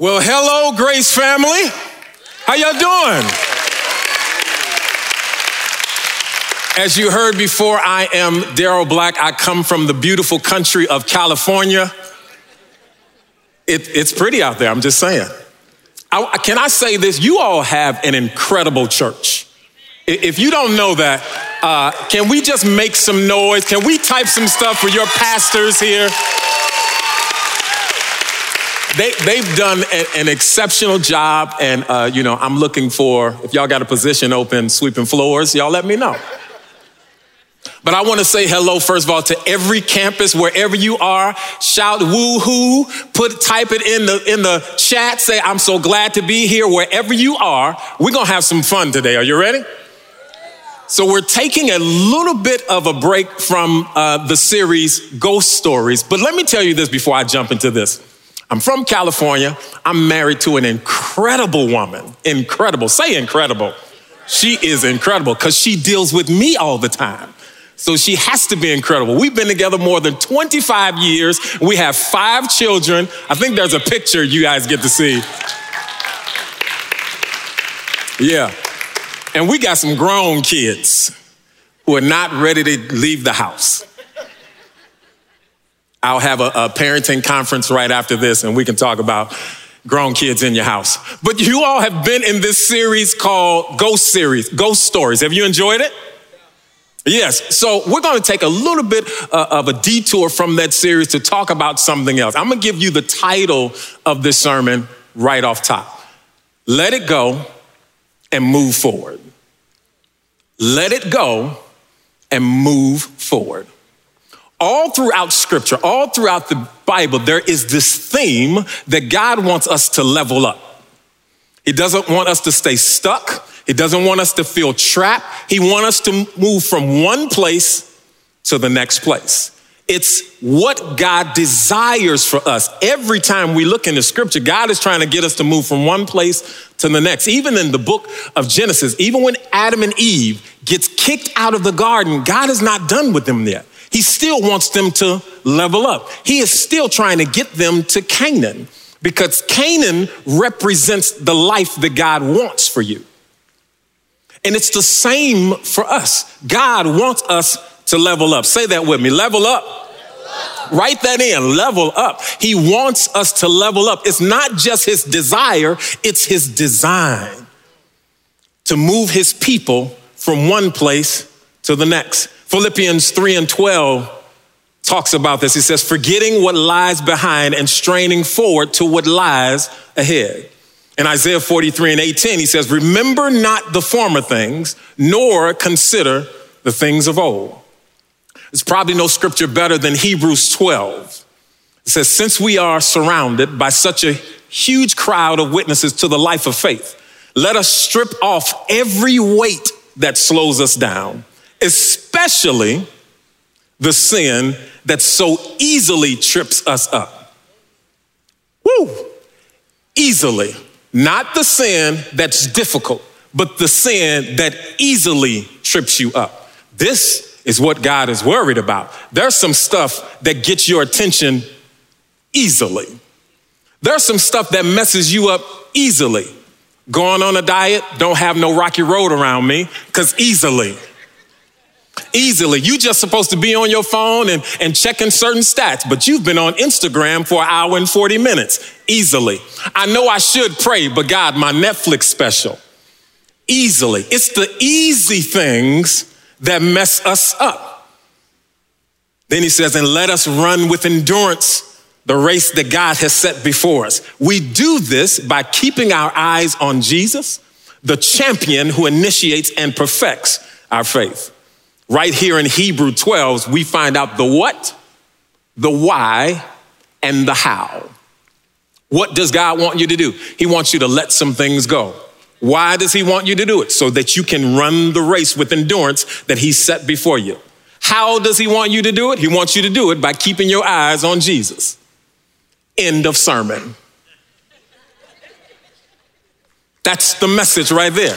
Well, hello, Grace family. How y'all doing? As you heard before, I am Daryl Black. I come from the beautiful country of California. It, it's pretty out there, I'm just saying. I, can I say this? You all have an incredible church. If you don't know that, uh, can we just make some noise? Can we type some stuff for your pastors here? They, they've done a, an exceptional job, and uh, you know, I'm looking for if y'all got a position open sweeping floors, y'all let me know. But I want to say hello, first of all, to every campus, wherever you are. Shout woo-hoo, put, type it in the, in the chat. Say, I'm so glad to be here. Wherever you are, we're going to have some fun today. Are you ready? So we're taking a little bit of a break from uh, the series Ghost Stories. But let me tell you this before I jump into this. I'm from California. I'm married to an incredible woman. Incredible. Say incredible. She is incredible because she deals with me all the time. So she has to be incredible. We've been together more than 25 years. We have five children. I think there's a picture you guys get to see. Yeah. And we got some grown kids who are not ready to leave the house. I'll have a, a, parenting conference right after this and we can talk about grown kids in your house. But you all have been in this series called Ghost Series, Ghost Stories. Have you enjoyed it? Yes. So we're going to take a little bit uh, of a detour from that series to talk about something else. I'm going to give you the title of this sermon right off top. Let it go and move forward. Let it go and move forward all throughout scripture, all throughout the Bible, there is this theme that God wants us to level up. He doesn't want us to stay stuck. He doesn't want us to feel trapped. He wants us to move from one place to the next place. It's what God desires for us. Every time we look into scripture, God is trying to get us to move from one place to the next. Even in the book of Genesis, even when Adam and Eve gets kicked out of the garden, God is not done with them yet. He still wants them to level up. He is still trying to get them to Canaan because Canaan represents the life that God wants for you. And it's the same for us. God wants us to level up. Say that with me level up. Write that in, level up. He wants us to level up. It's not just his desire, it's his design to move his people from one place to the next. Philippians 3 and 12 talks about this. He says, forgetting what lies behind and straining forward to what lies ahead. In Isaiah 43 and 18, he says, Remember not the former things, nor consider the things of old. There's probably no scripture better than Hebrews 12. It says, Since we are surrounded by such a huge crowd of witnesses to the life of faith, let us strip off every weight that slows us down especially the sin that so easily trips us up. Woo! Easily. Not the sin that's difficult, but the sin that easily trips you up. This is what God is worried about. There's some stuff that gets your attention easily. There's some stuff that messes you up easily. Going on a diet, don't have no rocky road around me, because easily easily. You just supposed to be on your phone and, and checking certain stats, but you've been on Instagram for an hour and 40 minutes easily. I know I should pray, but God, my Netflix special, easily. It's the easy things that mess us up. Then he says, and let us run with endurance the race that God has set before us. We do this by keeping our eyes on Jesus, the champion who initiates and perfects our faith. Right here in Hebrew 12, we find out the what, the why, and the how. What does God want you to do? He wants you to let some things go. Why does He want you to do it? So that you can run the race with endurance that He set before you. How does He want you to do it? He wants you to do it by keeping your eyes on Jesus. End of sermon. That's the message right there.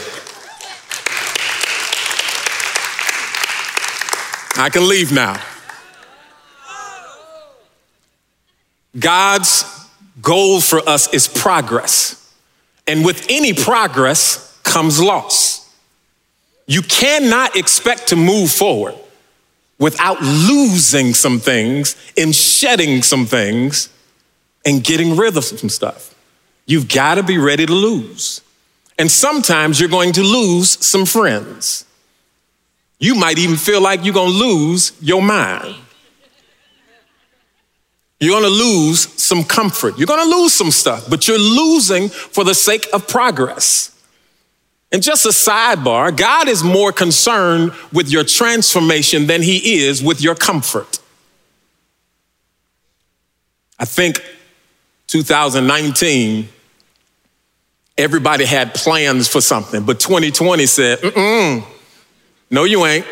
I can leave now. God's goal for us is progress. And with any progress comes loss. You cannot expect to move forward without losing some things and shedding some things and getting rid of some stuff. You've got to be ready to lose. And sometimes you're going to lose some friends. You might even feel like you're to lose your mind. You're to lose some comfort. You're to lose some stuff, but you're losing for the sake of progress. And just a sidebar God is more concerned with your transformation than he is with your comfort. I think 2019, everybody had plans for something, but 2020 said, mm no, you ain't.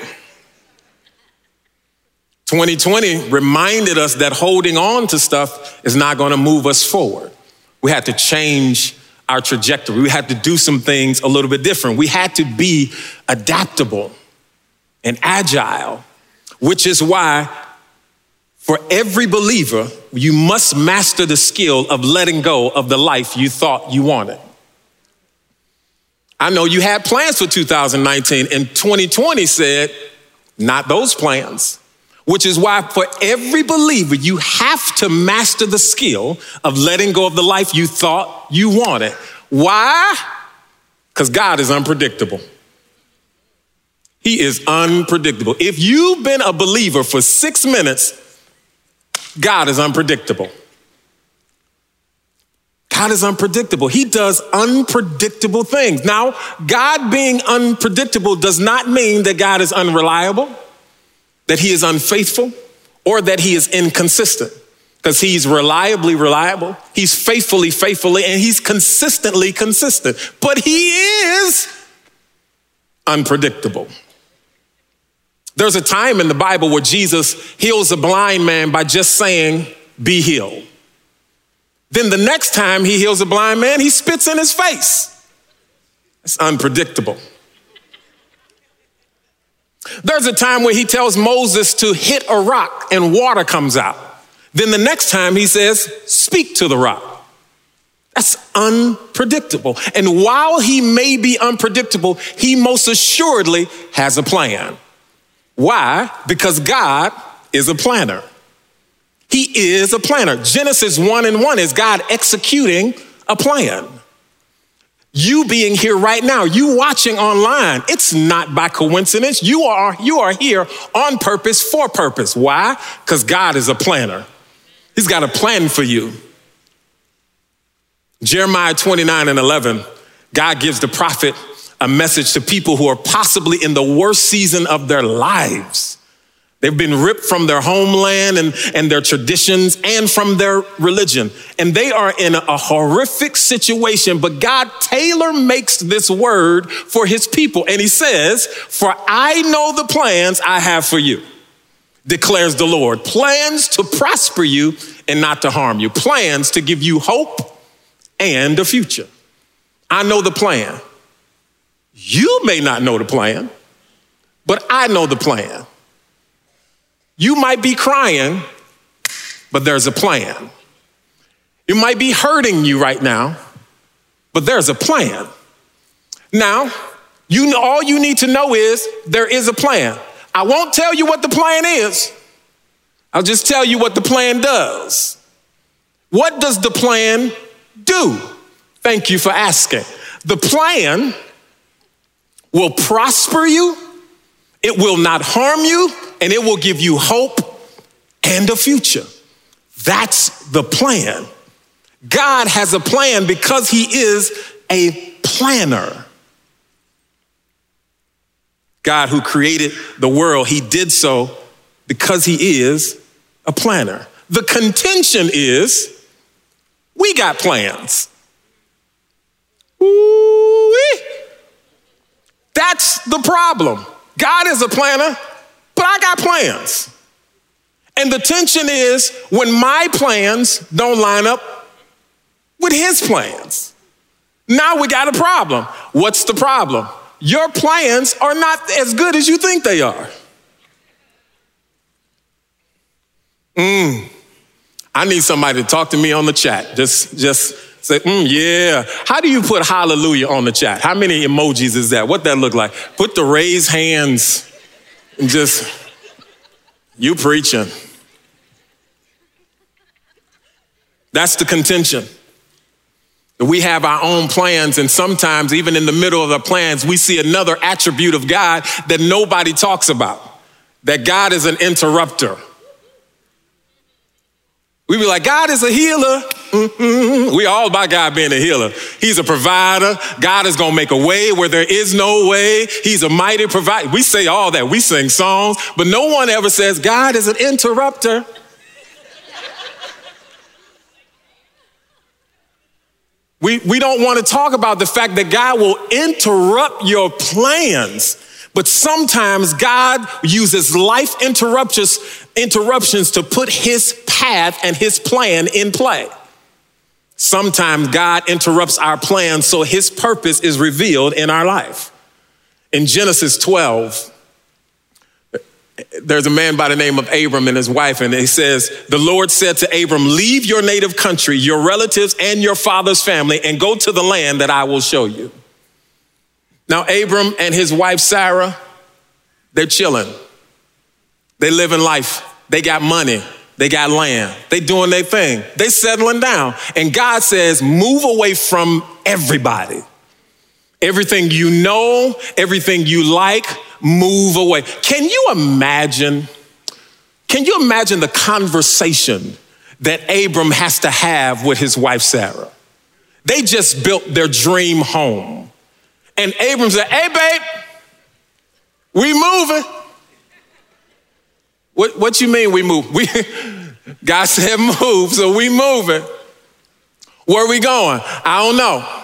2020 reminded us that holding on to stuff is not going to move us forward. We had to change our trajectory. We had to do some things a little bit different. We had to be adaptable and agile, which is why for every believer, you must master the skill of letting go of the life you thought you wanted. I know you had plans for 2019, and 2020 said, not those plans which is why for every believer, you have to master the skill of letting go of the life you thought you wanted. Why? Because God is unpredictable. He is unpredictable. If you've been a believer for six minutes, God is unpredictable. God is unpredictable. He does unpredictable things. Now, God being unpredictable does not mean that God is unreliable that he is unfaithful or that he is inconsistent because he's reliably reliable, he's faithfully faithfully, and he's consistently consistent. But he is unpredictable. There's a time in the Bible where Jesus heals a blind man by just saying, Be healed. Then the next time he heals a blind man, he spits in his face. It's unpredictable. There's a time where he tells Moses to hit a rock and water comes out. Then the next time he says, speak to the rock. That's unpredictable. And while he may be unpredictable, he most assuredly has a plan. Why? Because God is a planner. He is a planner. Genesis 1 and 1 is God executing a plan. You being here right now, you watching online, it's not by coincidence. You are, you are here on purpose for purpose. Why? Because God is a planner. He's got a plan for you. Jeremiah 29 and 11, God gives the prophet a message to people who are possibly in the worst season of their lives. They've been ripped from their homeland and, and their traditions and from their religion. And they are in a, horrific situation, but God tailor makes this word for his people. And he says, For I know the plans I have for you, declares the Lord. Plans to prosper you and not to harm you, plans to give you hope and a future. I know the plan. You may not know the plan, but I know the plan. You might be crying, but there's a plan. It might be hurting you right now, but there's a plan. Now, you all you need to know is there is a plan. I won't tell you what the plan is. I'll just tell you what the plan does. What does the plan do? Thank you for asking. The plan will prosper you, it will not harm you, and it will give you hope and a future. That's the plan. God has a plan because He is a planner. God, who created the world, He did so because He is a planner. The contention is we got plans. Ooh-wee. That's the problem. God is a planner, but I got plans. And the tension is when my plans don't line up with his plans. Now we got a problem. What's the problem? Your plans are not as good as you think they are. Mm. I need somebody to talk to me on the chat. Just, just say, mm, yeah. How do you put hallelujah on the chat? How many emojis is that? What that look like? Put the raised hands and just, you preaching. That's the contention. We have our own plans, and sometimes, even in the middle of the plans, we see another attribute of God that nobody talks about that God is an interrupter. We be like, God is a healer. Mm-hmm. We all about God being a healer. He's a provider. God is to make a way where there is no way. He's a mighty provider. We say all that. We sing songs, but no one ever says God is an interrupter. We, we don't want to talk about the fact that God will interrupt your plans. But sometimes God uses life interruptions, interruptions to put his path and his plan in play. Sometimes God interrupts our plans so his purpose is revealed in our life. In Genesis 12, there's a man by the name of Abram and his wife, and he says, The Lord said to Abram, Leave your native country, your relatives, and your father's family, and go to the land that I will show you. Now, Abram and his wife Sarah, they're chilling. They live in life. They got money. They got land. They doing their thing. They settling down. And God says, move away from everybody. Everything you know, everything you like, move away. Can you imagine? Can you imagine the conversation that Abram has to have with his wife Sarah? They just built their dream home. And Abram said, Hey, babe, we moving. What, what you mean we move? We, God said move, so we moving. Where we going? I don't know.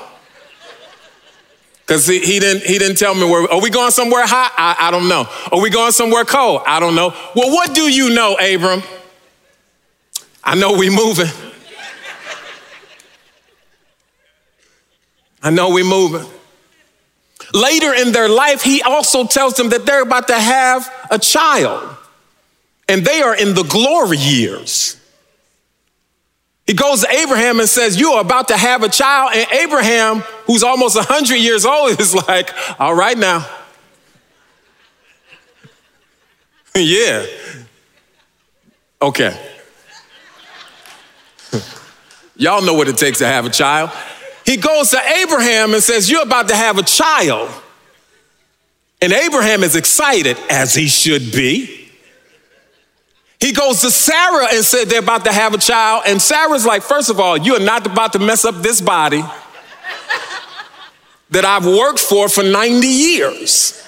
Because he, he, didn't, he didn't tell me where, are we going somewhere hot? I, I don't know. Are we going somewhere cold? I don't know. Well, what do you know, Abram? I know we moving. I know we moving. Later in their life, he also tells them that they're about to have a child. And they are in the glory years. He goes to Abraham and says, You are about to have a child. And Abraham, who's almost 100 years old, is like, All right now. yeah. Okay. Y'all know what it takes to have a child. He goes to Abraham and says, You're about to have a child. And Abraham is excited, as he should be. He goes to Sarah and said they're about to have a child. And Sarah's like, first of all, you are not about to mess up this body that I've worked for for 90 years.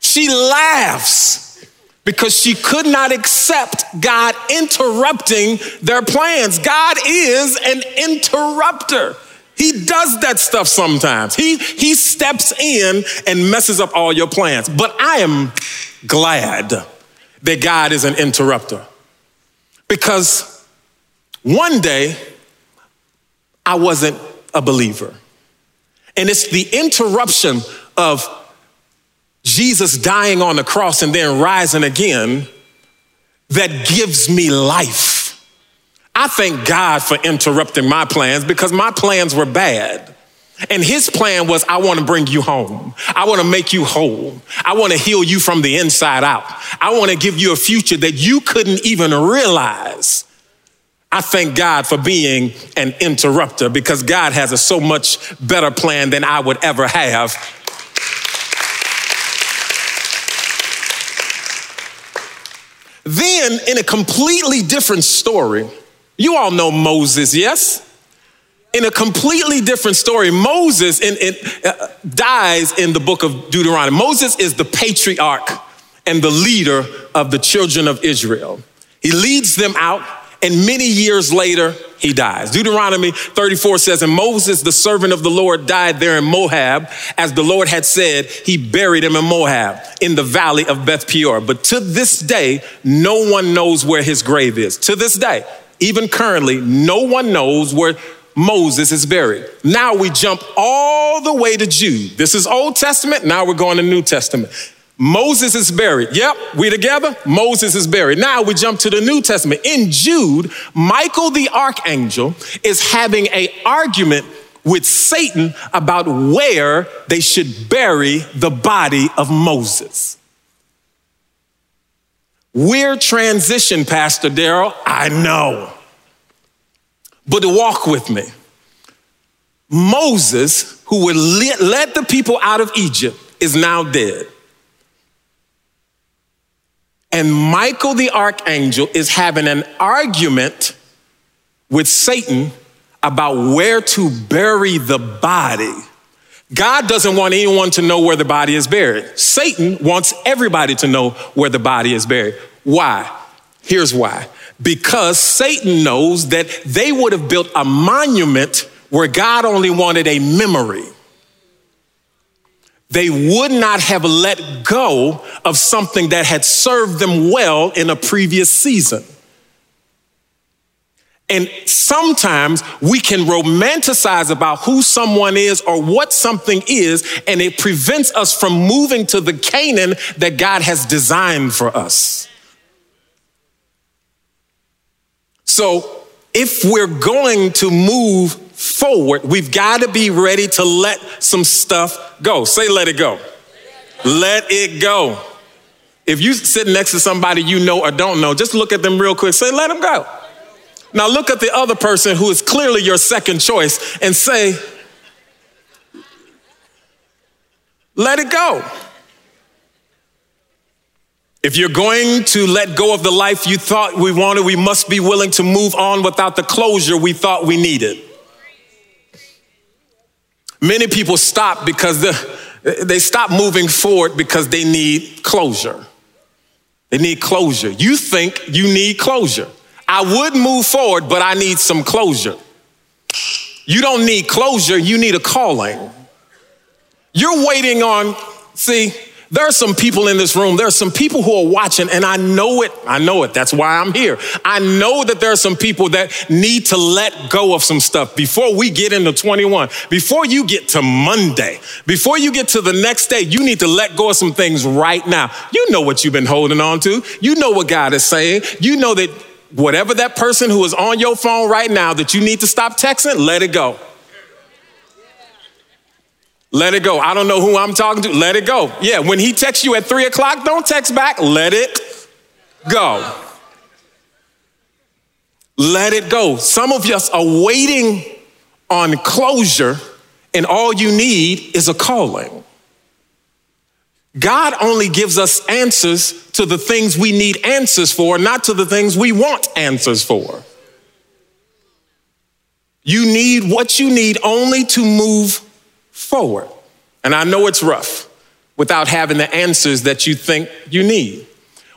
She laughs because she could not accept God interrupting their plans. God is an interrupter. He does that stuff sometimes. He, he steps in and messes up all your plans. But I am glad that God is an interrupter. Because one day I wasn't a believer. And it's the interruption of Jesus dying on the cross and then rising again that gives me life. I thank God for interrupting my plans because my plans were bad. And his plan was, I want to bring you home. I want to make you whole. I want to heal you from the inside out. I want to give you a future that you couldn't even realize. I thank God for being an interrupter because God has a so much better plan than I would ever have. Then, in a completely different story, you all know Moses, yes? In a completely different story, Moses in, in, uh, dies in the book of Deuteronomy. Moses is the patriarch and the leader of the children of Israel. He leads them out, and many years later, he dies. Deuteronomy 34 says, And Moses, the servant of the Lord, died there in Moab. As the Lord had said, he buried him in Moab, in the valley of Beth Peor. But to this day, no one knows where his grave is. To this day, even currently, no one knows where Moses is buried. Now we jump all the way to Jude. This is Old Testament, now we're going to New Testament. Moses is buried. Yep, we together? Moses is buried. Now we jump to the New Testament. In Jude, Michael the archangel is having an argument with Satan about where they should bury the body of Moses. We're transition, Pastor Daryl. I know. But to walk with me. Moses, who would led the people out of Egypt, is now dead. And Michael the archangel is having an argument with Satan about where to bury the body. God doesn't want anyone to know where the body is buried. Satan wants everybody to know where the body is buried. Why? Here's why. Because Satan knows that they would have built a monument where God only wanted a memory they would not have let go of something that had served them well in a previous season. And sometimes we can romanticize about who someone is or what something is, and it prevents us from moving to the Canaan that God has designed for us. So, if we're going to move forward, we've got to be ready to let some stuff go. Say, let it go. Let it go. If you sit next to somebody you know or don't know, just look at them real quick. Say, let them go. Now look at the other person who is clearly your second choice and say, let it go. If you're going to let go of the life you thought we wanted, we must be willing to move on without the closure we thought we needed. Many people stop because the, they stop moving forward because they need closure. They need closure. You think you need closure. I would move forward, but I need some closure. You don't need closure, you need a calling. You're waiting on, see, there are some people in this room, there are some people who are watching, and I know it. I know it. That's why I'm here. I know that there are some people that need to let go of some stuff before we get into 21. Before you get to Monday, before you get to the next day, you need to let go of some things right now. You know what you've been holding on to. You know what God is saying. You know that whatever that person who is on your phone right now that you need to stop texting, let it go. Let it go. I don't know who I'm talking to. Let it go. Yeah, when he texts you at three o'clock, don't text back. Let it go. Let it go. Some of us are waiting on closure, and all you need is a calling. God only gives us answers to the things we need answers for, not to the things we want answers for. You need what you need only to move forward. And I know it's rough without having the answers that you think you need.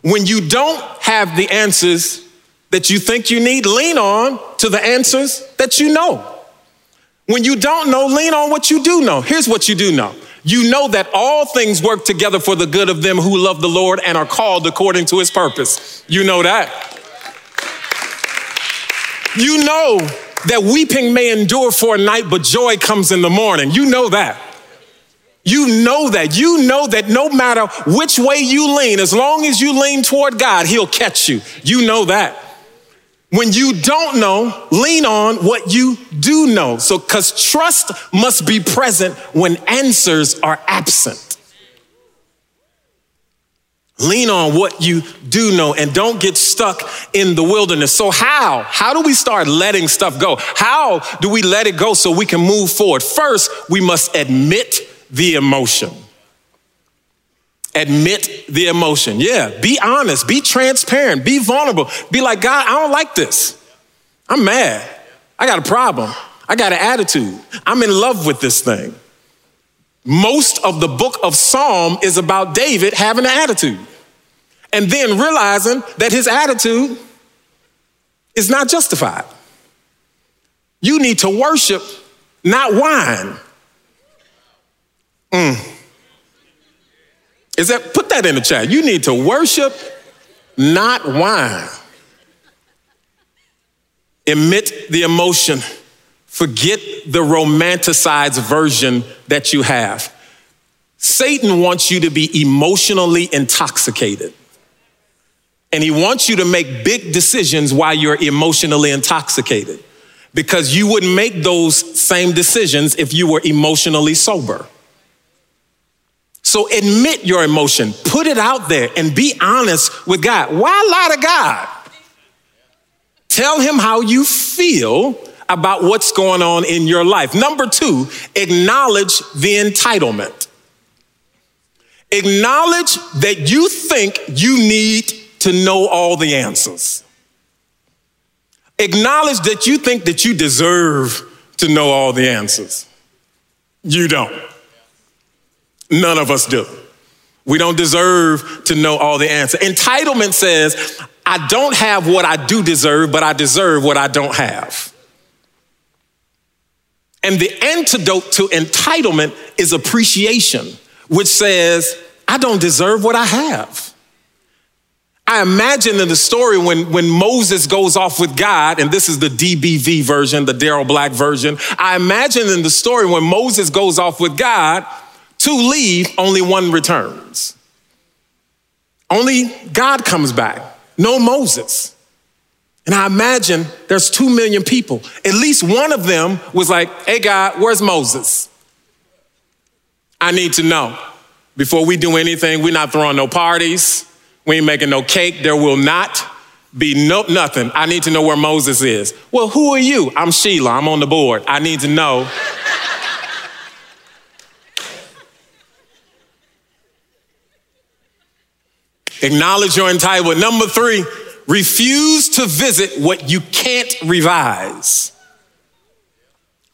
When you don't have the answers that you think you need, lean on to the answers that you know. When you don't know, lean on what you do know. Here's what you do know. You know that all things work together for the good of them who love the Lord and are called according to his purpose. You know that. You know that weeping may endure for a night, but joy comes in the morning. You know that. You know that. You know that no matter which way you lean, as long as you lean toward God, He'll catch you. You know that. When you don't know, lean on what you do know. So, because trust must be present when answers are absent. Lean on what you do know and don't get stuck in the wilderness. So, how? How do we start letting stuff go? How do we let it go so we can move forward? First, we must admit the emotion. Admit the emotion. Yeah, be honest, be transparent, be vulnerable. Be like, God, I don't like this. I'm mad. I got a problem. I got an attitude. I'm in love with this thing. Most of the book of Psalm is about David having an attitude and then realizing that his attitude is not justified. You need to worship, not whine. Mm. Is that put that in the chat? You need to worship, not whine. Emit the emotion. Forget the romanticized version that you have. Satan wants you to be emotionally intoxicated. And he wants you to make big decisions while you're emotionally intoxicated because you wouldn't make those same decisions if you were emotionally sober. So admit your emotion, put it out there, and be honest with God. Why lie to God? Tell him how you feel about what's going on in your life. Number two, acknowledge the entitlement. Acknowledge that you think you need to know all the answers. Acknowledge that you think that you deserve to know all the answers. You don't. None of us do. We don't deserve to know all the answers. Entitlement says, I don't have what I do deserve, but I deserve what I don't have. And the antidote to entitlement is appreciation, which says, I don't deserve what I have. I imagine in the story when, when Moses goes off with God, and this is the DBV version, the Daryl Black version. I imagine in the story when Moses goes off with God, two leave, only one returns. Only God comes back, no Moses. And I imagine there's two million people. At least one of them was like, hey, God, where's Moses? I need to know. Before we do anything, we're not throwing no parties. We ain't making no cake. There will not be no nothing. I need to know where Moses is. Well, who are you? I'm Sheila. I'm on the board. I need to know. Acknowledge your entitlement. Number three, refuse to visit what you can't revise.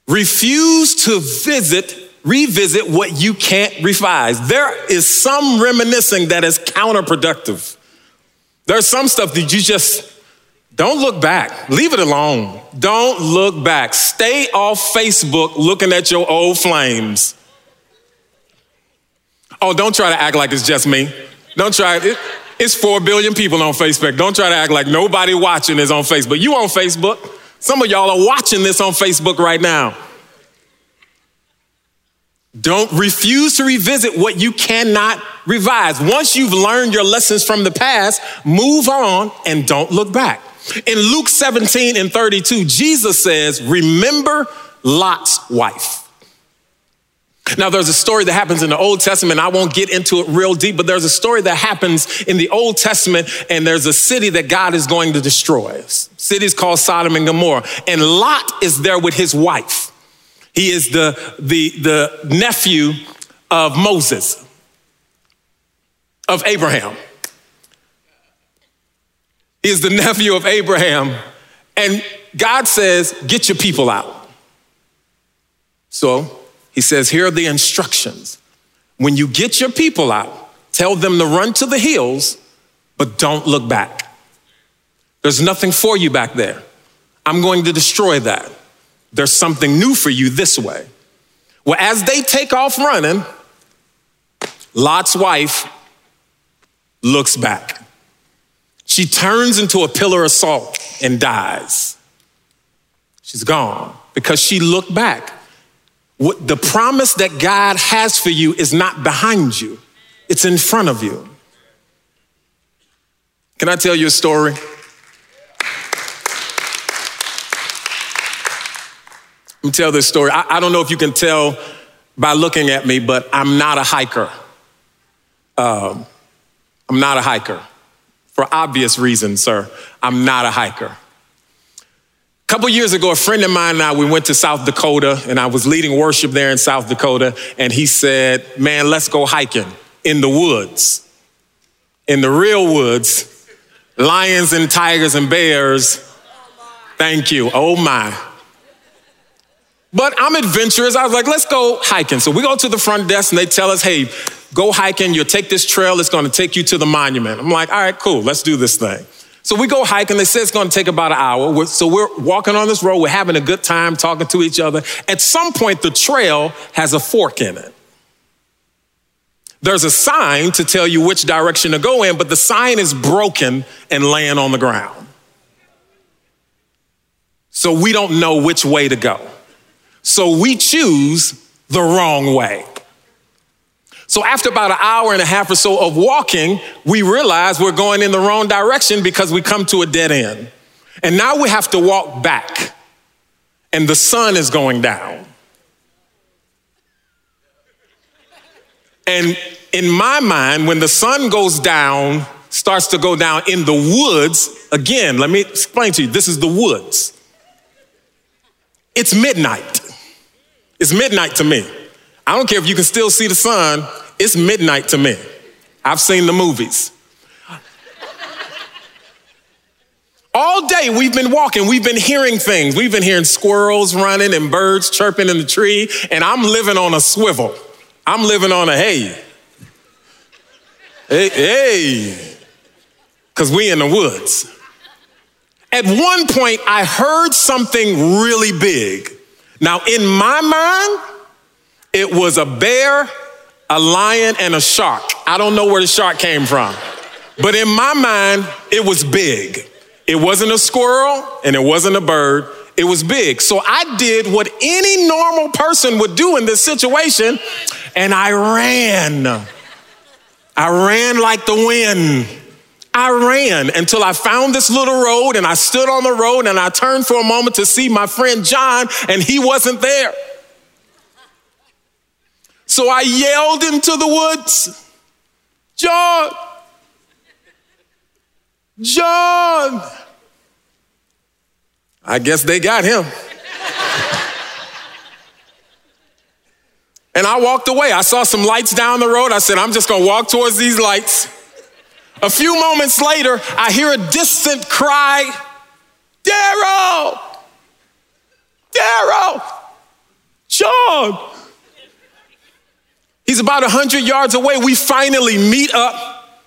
Refuse to visit revisit what you can't revise. There is some reminiscing that is counterproductive. There's some stuff that you just don't look back. Leave it alone. Don't look back. Stay off Facebook looking at your old flames. Oh, don't try to act like it's just me. Don't try it. It's 4 billion people on Facebook. Don't try to act like nobody watching is on Facebook. You on Facebook. Some of y'all are watching this on Facebook right now. Don't refuse to revisit what you cannot revise. Once you've learned your lessons from the past, move on and don't look back. In Luke 17 and 32, Jesus says, Remember Lot's wife. Now, there's a story that happens in the Old Testament. I won't get into it real deep, but there's a story that happens in the Old Testament, and there's a city that God is going to destroy. City's called Sodom and Gomorrah. And Lot is there with his wife. He is the, the, the nephew of Moses, of Abraham. He is the nephew of Abraham. And God says, Get your people out. So he says, Here are the instructions. When you get your people out, tell them to run to the hills, but don't look back. There's nothing for you back there. I'm going to destroy that there's something new for you this way. Well, as they take off running, Lot's wife looks back. She turns into a pillar of salt and dies. She's gone because she looked back. What, the promise that God has for you is not behind you, it's in front of you. Can I tell you a story? Let me tell this story. I, I, don't know if you can tell by looking at me, but I'm not a hiker. Um, I'm not a hiker. For obvious reasons, sir. I'm not a hiker. A couple years ago, a friend of mine and I, we went to South Dakota, and I was leading worship there in South Dakota, and he said, Man, let's go hiking in the woods, in the real woods, lions and tigers and bears. Thank you. Oh my. But I'm adventurous. I was like, let's go hiking. So we go to the front desk and they tell us, hey, go hiking. You'll take this trail. It's going to take you to the monument. I'm like, all right, cool. Let's do this thing. So we go hiking. They say it's going to take about an hour. So we're walking on this road. We're having a good time talking to each other. At some point, the trail has a fork in it. There's a sign to tell you which direction to go in, but the sign is broken and laying on the ground. So we don't know which way to go. So we choose the wrong way. So after about an hour and a half or so of walking, we realize we're going in the wrong direction because we come to a dead end. And now we have to walk back. And the sun is going down. And in my mind, when the sun goes down, starts to go down in the woods, again, let me explain to you this is the woods. It's midnight. It's midnight to me. I don't care if you can still see the sun, it's midnight to me. I've seen the movies. All day we've been walking, we've been hearing things. We've been hearing squirrels running and birds chirping in the tree, and I'm living on a swivel. I'm living on a hey. Hey, hey. Because we in the woods. At one point, I heard something really big. Now, in my mind, it was a bear, a lion, and a shark. I don't know where the shark came from. But in my mind, it was big. It wasn't a squirrel and it wasn't a bird. It was big. So I did what any normal person would do in this situation, and I ran. I ran like the wind. I ran until I found this little road and I stood on the road and I turned for a moment to see my friend John, and he wasn't there. So I yelled into the woods, John, John. I guess they got him. and I walked away. I saw some lights down the road. I said, I'm just gonna walk towards these lights. A few moments later, I hear a distant cry Daryl! Daryl! John! He's about 100 yards away. We finally meet up.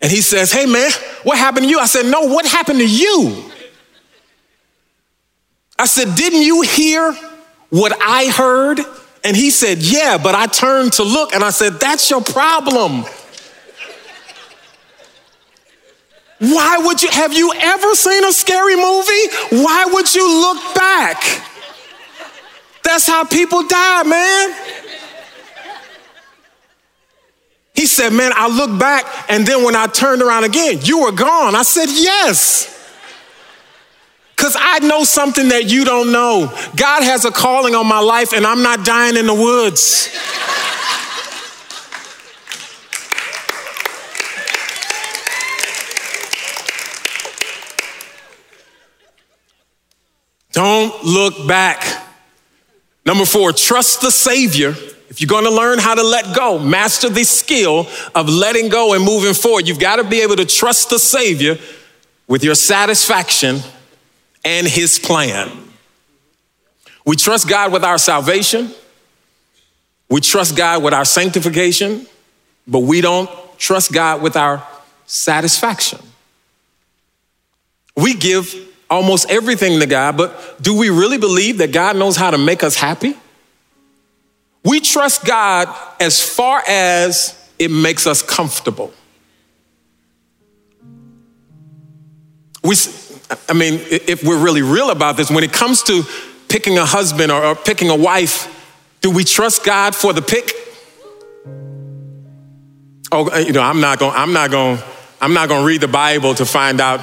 And he says, Hey, man, what happened to you? I said, No, what happened to you? I said, Didn't you hear what I heard? And he said, Yeah, but I turned to look and I said, That's your problem. Why would you, have you ever seen a scary movie? Why would you look back? That's how people die, man. He said, Man, I looked back, and then when I turned around again, you were gone. I said, Yes. Because I know something that you don't know. God has a calling on my life, and I'm not dying in the woods. Don't look back. Number four, trust the Savior if you're gonna learn how to let go, master the skill of letting go and moving forward, you've gotta be able to trust the Savior with your satisfaction and His plan. We trust God with our salvation, we trust God with our sanctification, but we don't trust God with our satisfaction. We give almost everything to God, but do we really believe that God knows how to make us happy? We trust God as far as it makes us comfortable. We, I mean, if we're really real about this, when it comes to picking a husband or, picking a wife, do we trust God for the pick? Oh, you know, I'm not going. I'm not going. I'm not going to read the Bible to find out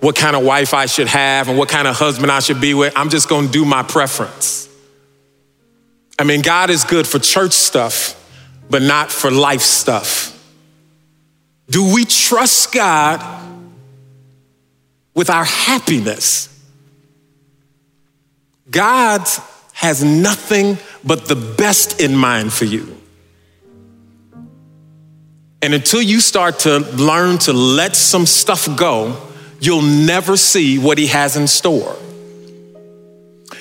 what kind of wife I should have and what kind of husband I should be with. I'm just going to do my preference. I mean, God is good for church stuff, but not for life stuff. Do we trust God with our happiness? God has nothing but the best in mind for you. And until you start to learn to let some stuff go, you'll never see what he has in store.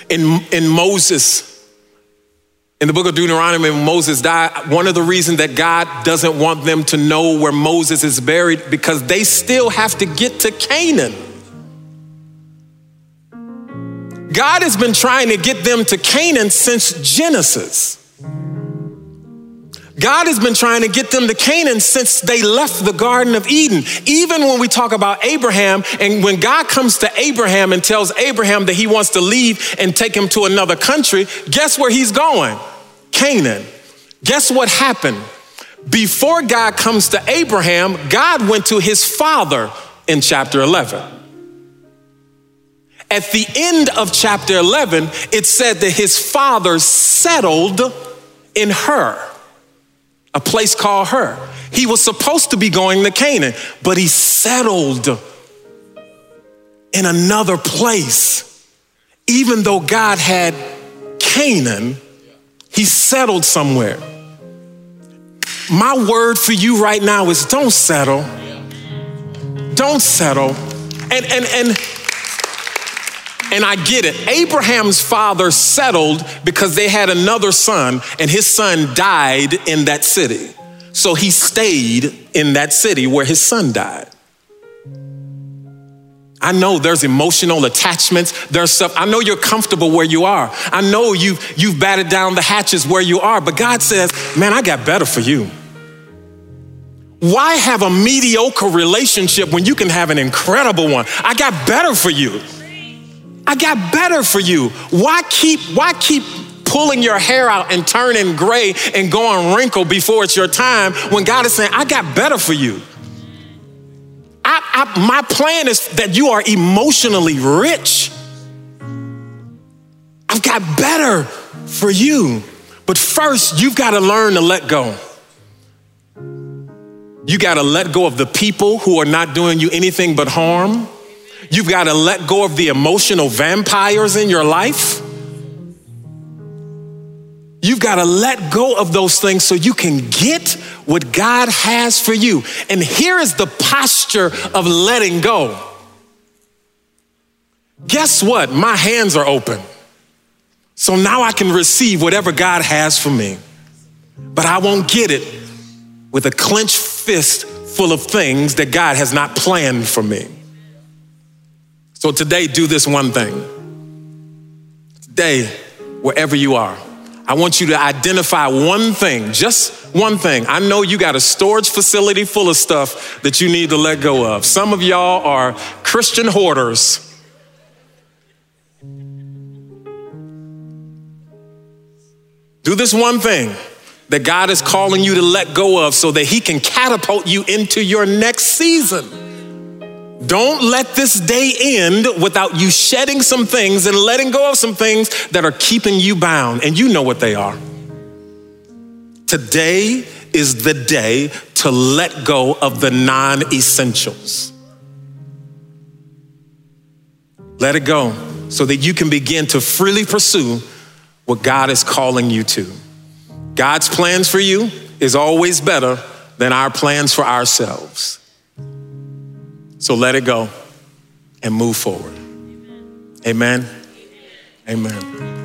In, in Moses' In the book of Deuteronomy, when Moses died, one of the reasons that God doesn't want them to know where Moses is buried because they still have to get to Canaan. God has been trying to get them to Canaan since Genesis. God has been trying to get them to Canaan since they left the Garden of Eden. Even when we talk about Abraham, and when God comes to Abraham and tells Abraham that he wants to leave and take him to another country, guess where he's going? Canaan. Guess what happened? Before God comes to Abraham, God went to his father in chapter 11. At the end of chapter 11, it said that his father settled in Hur, a place called Ur. He was supposed to be going to Canaan, but he settled in another place. Even though God had Canaan, he settled somewhere. My word for you right now is don't settle. Don't settle. And and and and I get it. Abraham's father settled because they had another son, and his son died in that city. So he stayed in that city where his son died. I know there's emotional attachments. There's stuff. I know you're comfortable where you are. I know you've, you've batted down the hatches where you are, but God says, man, I got better for you. Why have a mediocre relationship when you can have an incredible one? I got better for you. I got better for you. Why keep, why keep pulling your hair out and turning gray and going wrinkled before it's your time when God is saying, I got better for you? I, I, my plan is that you are emotionally rich. I've got better for you. But first, you've got to learn to let go. You got to let go of the people who are not doing you anything but harm. You've got to let go of the emotional vampires in your life. You've got to let go of those things so you can get what God has for you. And here is the posture of letting go. Guess what? My hands are open. So now I can receive whatever God has for me. But I won't get it with a clenched fist full of things that God has not planned for me. So today, do this one thing. Today, wherever you are, I want you to identify one thing, just one thing. I know you got a storage facility full of stuff that you need to let go of. Some of y'all are Christian hoarders. Do this one thing that God is calling you to let go of so that He can catapult you into your next season. Don't let this day end without you shedding some things and letting go of some things that are keeping you bound, and you know what they are. Today is the day to let go of the non essentials. Let it go so that you can begin to freely pursue what God is calling you to. God's plans for you is always better than our plans for ourselves. So let it go and move forward. Amen. Amen.